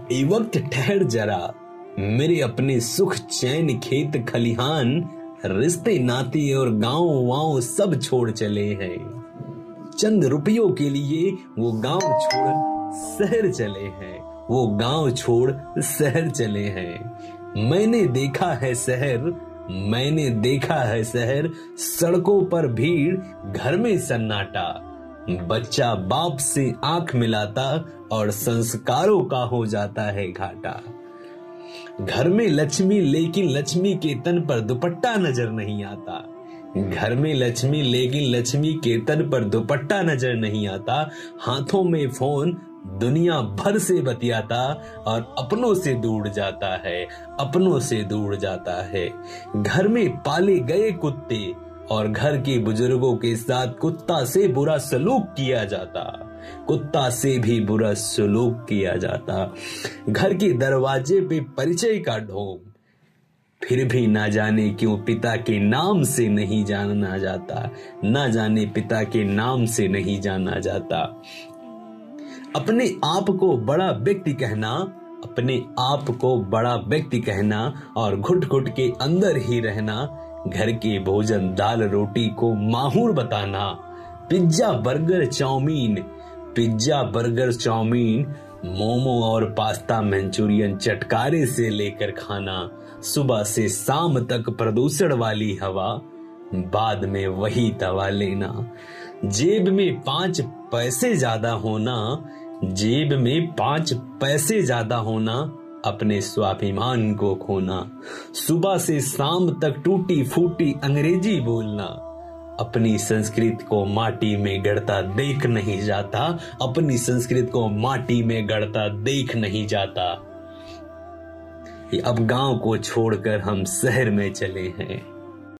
वक्त ठहर जरा। मेरे अपने सुख चैन खेत खलिहान, रिश्ते नाते और गाँव वाव सब छोड़ चले हैं। चंद रुपयों के लिए वो गाँव छोड़ शहर चले हैं। वो गाँव छोड़ शहर चले हैं। मैंने देखा है शहर, मैंने देखा है शहर, सड़कों पर भीड़, घर में सन्नाटा। बच्चा बाप से आँख मिलाता और संस्कारों का हो जाता है घाटा। घर में लक्ष्मी, लेकिन लक्ष्मी के तन पर दुपट्टा नज़र नहीं आता। घर में लक्ष्मी, लेकिन लक्ष्मी के तन पर दुपट्टा नज़र नहीं आता। हाथों में फ़ोन दुनिया भर से बतियाता और अपनों से दूर जाता है, अपनों से दूर जाता है। घर में पाले गए कुत्ते और घर के बुज़ुर्गों के साथ कुत्ता से बुरा सलूक किया जाता। कुत्ता से भी बुरा सलूक किया जाता। घर के दरवाजे पे परिचय का ढोंग। फिर भी ना जाने क्यों पिता के नाम से नहीं जाना जाता। ना जाने पिता के नाम से नहीं जाना जाता। अपने आप को बड़ा व्यक्ति कहना, अपने आप को बड़ा व्यक्ति कहना और घुट घुट के अंदर ही रहना घर के भोजन, दाल, रोटी को माहूर बताना। Pizza, burger, chowmein. Pizza, burger, chowmein, momo और पास्ता, मंचूरियन चटकारे से लेकर खाना। सुबह से शाम तक प्रदूषण वाली हवा, बाद में वही दवा लेना। जेब में पाँच पैसे ज़्यादा होना, जेब में पाँच पैसे ज़्यादा होना अपने स्वाभिमान को खोना। सुबह से शाम तक टूटी फूटी अंग्रेज़ी बोलना। अपनी संस्कृत को माटी में गड़ता देख नहीं जाता। अपनी संस्कृत को माटी में गड़ता देख नहीं जाता। अब गाँव को छोड़कर हम शहर में चले हैं।